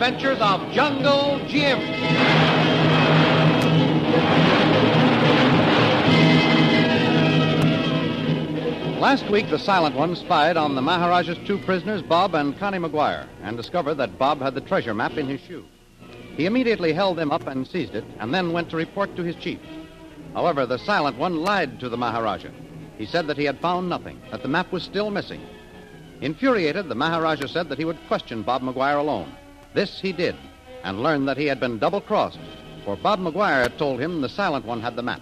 adventures of Jungle Jim. Last week, the Silent One spied on the Maharaja's two prisoners, Bob and Connie McGuire, and discovered that Bob had the treasure map in his shoe. He immediately held them up and seized it, and then went to report to his chief. However, the Silent One lied to the Maharaja. He said that he had found nothing, that the map was still missing. Infuriated, the Maharaja said that he would question Bob McGuire alone. This he did, and learned that he had been double crossed, for Bob McGuire had told him the Silent One had the map.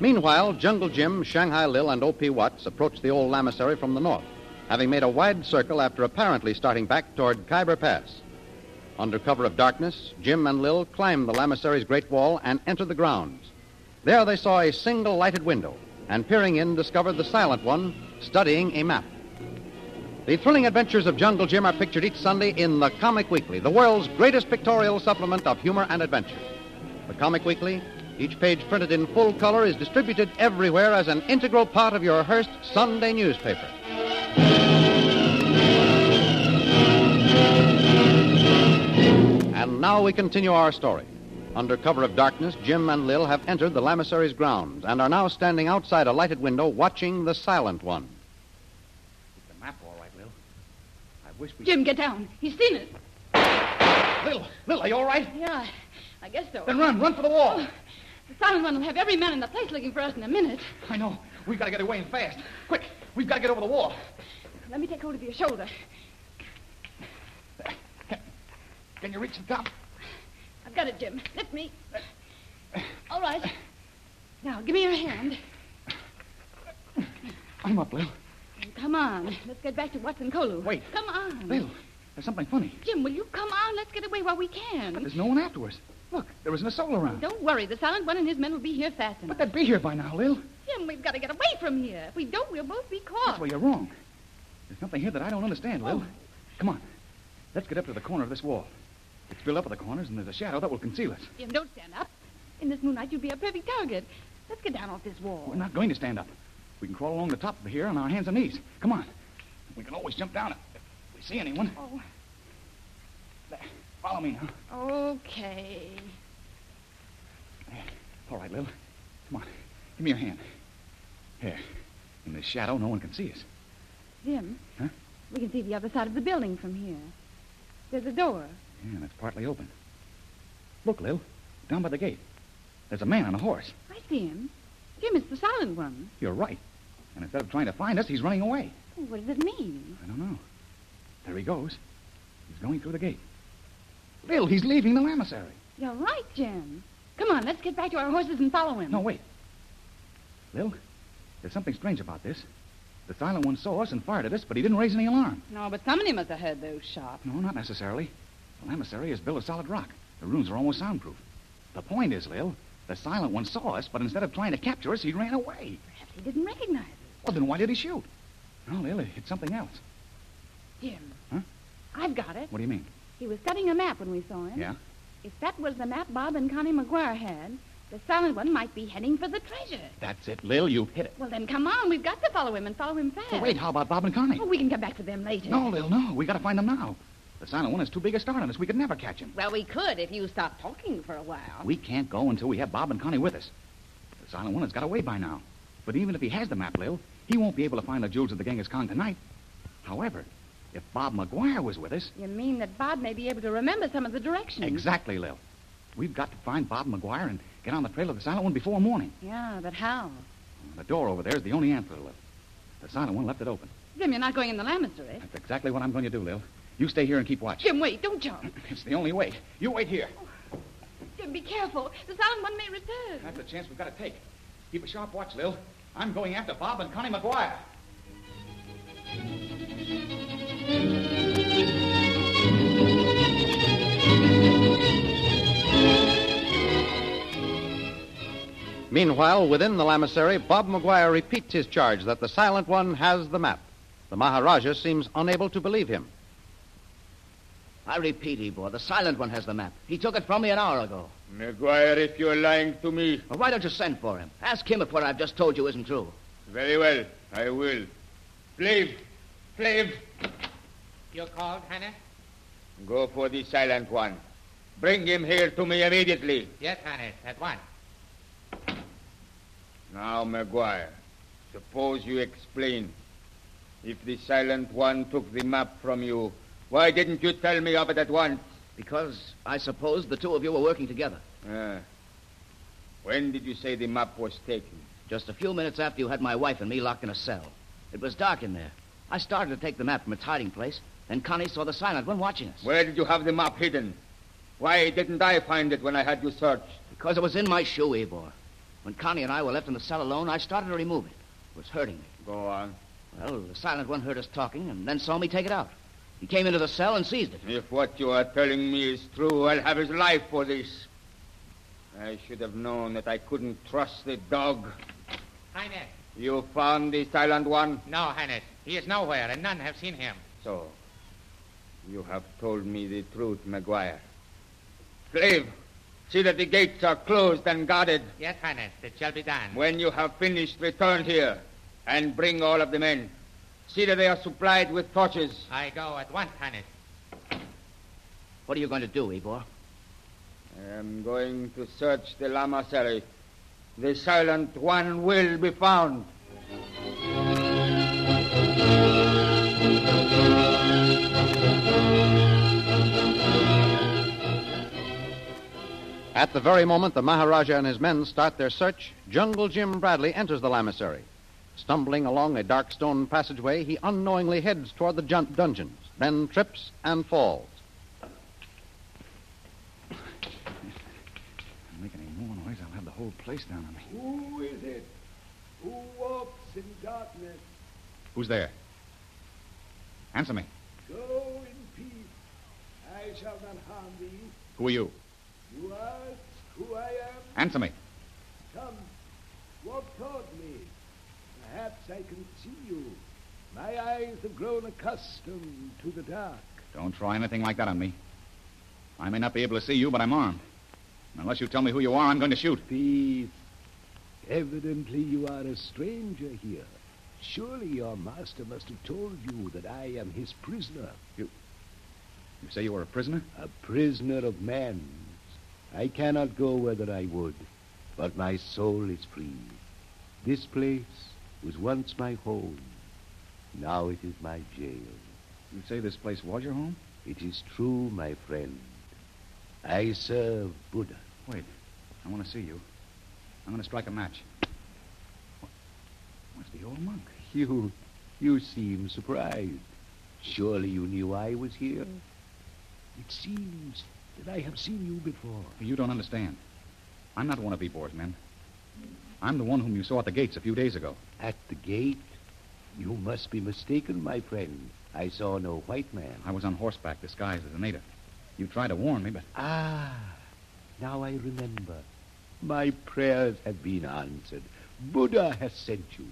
Meanwhile, Jungle Jim, Shanghai Lil, and O.P. Watts approached the old lamasery from the north, having made a wide circle after apparently starting back toward Khyber Pass. Under cover of darkness, Jim and Lil climbed the lamasery's great wall and entered the grounds. There they saw a single lighted window, and peering in, discovered the Silent One studying a map. The thrilling adventures of Jungle Jim are pictured each Sunday in The Comic Weekly, the world's greatest pictorial supplement of humor and adventure. The Comic Weekly, each page printed in full color, is distributed everywhere as an integral part of your Hearst Sunday newspaper. And now we continue our story. Under cover of darkness, Jim and Lil have entered the lamasery's grounds and are now standing outside a lighted window watching the Silent One. The map all right, Lil. I wish we... Jim, get down. He's seen it. Lil, Lil, are you all right? Yeah, I guess so. Then run, run for the wall. Oh, the silent one will have every man in the place looking for us in a minute. I know. We've got to get away and fast. Quick, we've got to get over the wall. Let me take hold of your shoulder. Can, can you reach the top? I've got it, Jim. Lift me. Uh, all right. Now, give me your hand. I'm up, Lil. Come on. Let's get back to Watts and Kolu. Wait. Come on. Lil, there's something funny. Jim, will you come on? Let's get away while we But can. there's no one after us. Look, there isn't a soul around. Don't worry. The silent one and his men will be here fast enough. But they'd be here by now, Lil. Jim, we've got to get away from here. If we don't, we'll both be caught. That's where you're wrong. There's something here that I don't understand, Lil. Oh. Come on. Let's get up to the corner of this wall. It's built up at the corners, and there's a shadow that will conceal us. Jim, don't stand up. In this moonlight, you'd be a perfect target. Let's get down off this wall. We're not going to stand up. We can crawl along the top of here on our hands and knees. Come on. We can always jump down if we see anyone. Oh, There. Follow me now. okay. There. All right, Lil. Come on. Give me your hand. Here. In this shadow, no one can see us. Jim, Huh? we can see the other side of the building from here. There's a door. Yeah, and it's partly open. Look, Lil. Down by the gate. There's a man on a horse. I see him. Jim, it's the silent one. You're right. And instead of trying to find us, he's running away. What does it mean? I don't know. There he goes. He's going through the gate. Lil, he's leaving the lamasery. You're right, Jim. Come on, let's get back to our horses and follow him. No, wait. Lil, there's something strange about this. The silent one saw us and fired at us, but he didn't raise any alarm. No, but somebody must have heard those shots. No, not necessarily. The lamasery is built of solid rock. The rooms are almost soundproof. The point is, Lil, the silent one saw us, but instead of trying to capture us, he ran away. Perhaps he didn't recognize us. Well, then why did he shoot? No, Lily, it's something else. Jim. Huh? I've got it. What do you mean? He was studying a map when we saw him. Yeah? If that was the map Bob and Connie McGuire had, the silent one might be heading for the treasure. That's it, Lil. You've hit it. Well, then come on. We've got to follow him and follow him fast. But wait, how about Bob and Connie? Oh, we can come back to them later. No, Lil, no. We gotta find them now. The silent one is too big a start on us. We could never catch him. Well, we could if you stopped talking for a while. We can't go until we have Bob and Connie with us. The silent one has got away by now. But even if he has the map, Lil, he won't be able to find the jewels of the Genghis Khan tonight. However, if Bob McGuire was with us, You mean that Bob may be able to remember some of the directions? exactly, Lil. We've got to find Bob McGuire and get on the trail of the silent one before morning. Yeah, but how? The door over there is the only answer, Lil. The silent one left it open. Jim, you're not going in the lamasery. Eh? That's exactly what I'm going to do, Lil. You stay here and keep watch. Jim, wait. Don't jump. It's the only way. You wait here. Jim, be careful. The silent one may return. That's the chance we've got to take. Keep a sharp watch, Lil. I'm going after Bob and Connie McGuire. Meanwhile, within the lamasery, Bob McGuire repeats his charge that the Silent One has the map. The Maharaja seems unable to believe him. I repeat, Ebor, the silent one has the map. He took it from me an hour ago. McGuire, if you're lying to me, Well, why don't you send for him? Ask him if what I've just told you isn't true. very well, I will. Flav, Flav, You called, Hannah? Go for the silent one. Bring him here to me immediately. Yes, Highness, at once. Now, McGuire, suppose you explain. If the silent one took the map from you, why didn't you tell me of it at once? Because I suppose the two of you were working together. Ah. When did you say the map was taken? Just a few minutes after you had my wife and me locked in a cell. It was dark in there. I started to take the map from its hiding place. Then Connie saw the silent one watching us. Where did you have the map hidden? Why didn't I find it when I had you searched? Because it was in my shoe, Ebor. When Connie and I were left in the cell alone, I started to remove it. It was hurting me. Go on. Well, the silent one heard us talking and then saw me take it out. He came into the cell and seized it. If what you are telling me is true, I'll have his life for this. I should have known that I couldn't trust the dog. Highness. You found the silent one? No, Highness. He is nowhere, and none have seen him. So, you have told me the truth, McGuire. Slave, see that the gates are closed and guarded. Yes, Highness, it shall be done. When you have finished, return here and bring all of the men. See that they are supplied with torches. I go at once, Highness. What are you going to do, Ebor? I am going to search the lamasery. The silent one will be found. At the very moment the Maharaja and his men start their search, Jungle Jim Bradley enters the lamasery. Stumbling along a dark stone passageway, he unknowingly heads toward the jun- dungeons, then trips and falls. If I make any more noise, I'll have the whole place down on me. Who is it? Who walks in darkness? Who's there? Answer me. Go in peace. I shall not harm thee. Who are you? You ask who I am? Answer me. Come, walk toward me. Perhaps I can see you. My eyes have grown accustomed to the dark. Don't try anything like that on me. I may not be able to see you, but I'm armed. And unless you tell me who you are, I'm going to shoot. Peace. Evidently you are a stranger here. Surely your master must have told you that I am his prisoner. You say you were a prisoner? A prisoner of man's. I cannot go whether I would, but my soul is free. This place was once my home. Now it is my jail. You say this place was your home? It is true, my friend. I serve Buddha. Wait. I want to see you. I'm going to strike a match. What? What's the old monk? You, you seem surprised. Surely you knew I was here. It seems that I have seen you before. You don't understand. I'm not one of Ebor's men. I'm the one whom you saw at the gates a few days ago. At the gate? You must be mistaken, my friend. I saw no white man. I was on horseback disguised as a native. You tried to warn me, but Ah, now I remember. My prayers have been answered. Buddha has sent you.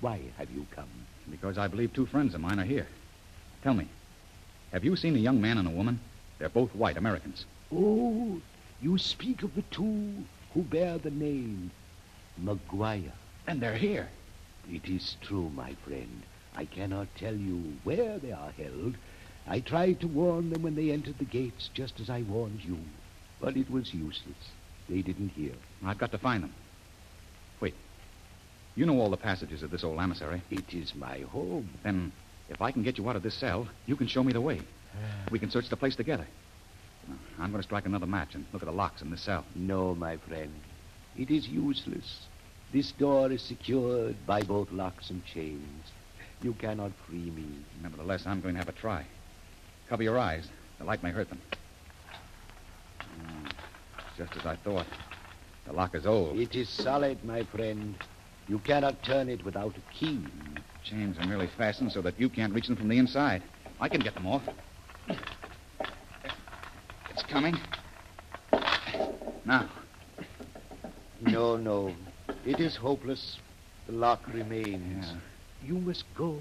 Why have you come? because I believe two friends of mine are here. Tell me, have you seen a young man and a woman? They're both white Americans. Oh, you speak of the two who bear the name McGuire. And they're here. It is true, my friend. I cannot tell you where they are held. I tried to warn them when they entered the gates, just as I warned you. But it was useless. They didn't hear. I've got to find them. Wait. You know all the passages of this old lamasery. It is my home. Then, if I can get you out of this cell, you can show me the way. We can search the place together. I'm going to strike another match and look at the locks in this cell. No, my friend. It is useless. This door is secured by both locks and chains. You cannot free me. Nevertheless, I'm going to have a try. Cover your eyes. The light may hurt them. Hmm, Just as I thought. The lock is old. It is solid, my friend. You cannot turn it without a key. Chains are merely fastened so that you can't reach them from the inside. I can get them off. It's coming. Now, No, no. It is hopeless. The lock remains. Yeah. You must go.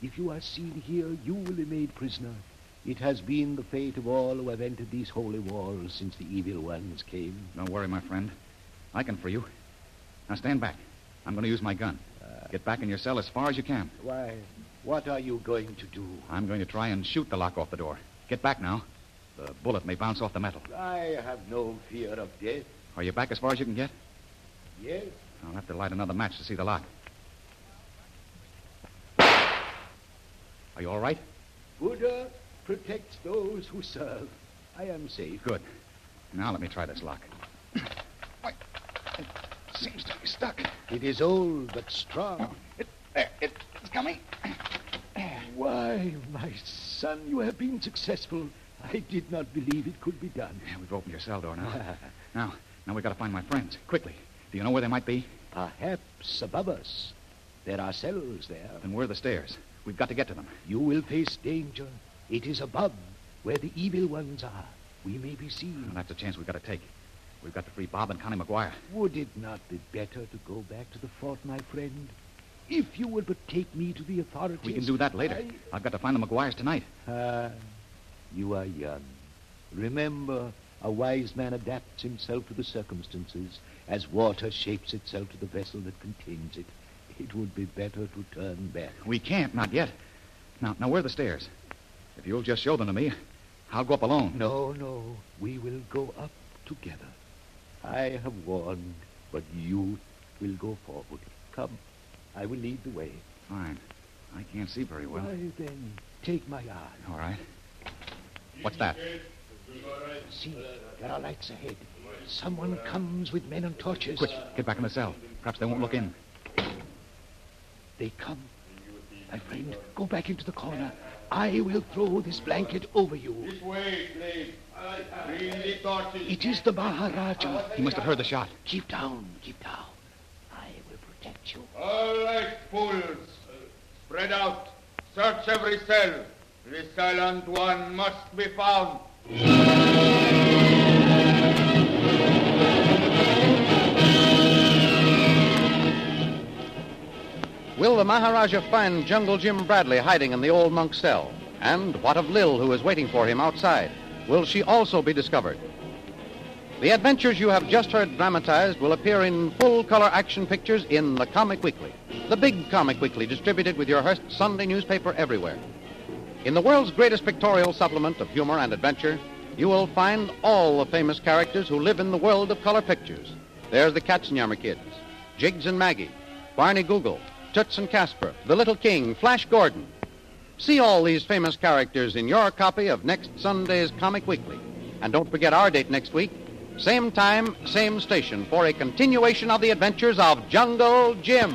If you are seen here, you will be made prisoner. It has been the fate of all who have entered these holy walls since the evil ones came. don't worry, my friend. I can free you. Now stand back. I'm going to use my gun. Uh, get back in your cell as far as you can. Why, what are you going to do? I'm going to try and shoot the lock off the door. Get back now. The bullet may bounce off the metal. I have no fear of death. Are you back as far as you can get? Yes, I'll have to light another match to see the lock. Are you all right? Buddha protects those who serve. I am safe. Good. Now let me try this lock. Why, it seems to be stuck. It is old but strong. Oh, it, there, it, it's coming. Why, my son, you have been successful. I did not believe it could be done. Yeah, we've opened your cell door now. now, now we've got to find my friends. Quickly. Do you know where they might be? Perhaps above us. There are cells there. Then where are the stairs? We've got to get to them. You will face danger. It is above, where the evil ones are. We may be Well, seen. that's a chance we've got to take. We've got to free Bob and Connie McGuire. Would it not be better to go back to the fort, my friend? If you would but take me to the authorities. We can do that later. I- I've got to find the McGuires tonight. Ah, you are young. Remember, a wise man adapts himself to the circumstances as water shapes itself to the vessel that contains it. It would be better to turn back. We can't, not yet. Now, now, where are the stairs? If you'll just show them to me, I'll go up alone. No, no, we will go up together. I have warned, but you will go forward. Come, I will lead the way. Fine. I can't see very well. Why, then, take my arm. All right. What's that? See, there are lights ahead. Someone comes with men and torches. Quick, get back in the cell. Perhaps they won't look in. They come. My friend, go back into the corner. I will throw this blanket over you. This way, please. Bring the torches. It is the Maharaja. He must have heard the shot. Keep down, keep down. I will protect you. All right, fools. Spread out. Search every cell. The silent one must be found. Will the Maharaja find Jungle Jim Bradley hiding in the old monk's cell? And what of Lil, who is waiting for him outside? Will she also be discovered? The adventures you have just heard dramatized will appear in full color action pictures in the Comic Weekly, the big Comic Weekly distributed with your Hearst Sunday newspaper everywhere. In the world's greatest pictorial supplement of humor and adventure, you will find all the famous characters who live in the world of color pictures. There's the Katzenjammer Kids, Jiggs and Maggie, Barney Google, Toots and Casper, The Little King, Flash Gordon. See all these famous characters in your copy of next Sunday's Comic Weekly. And don't forget our date next week, same time, same station, for a continuation of the adventures of Jungle Jim.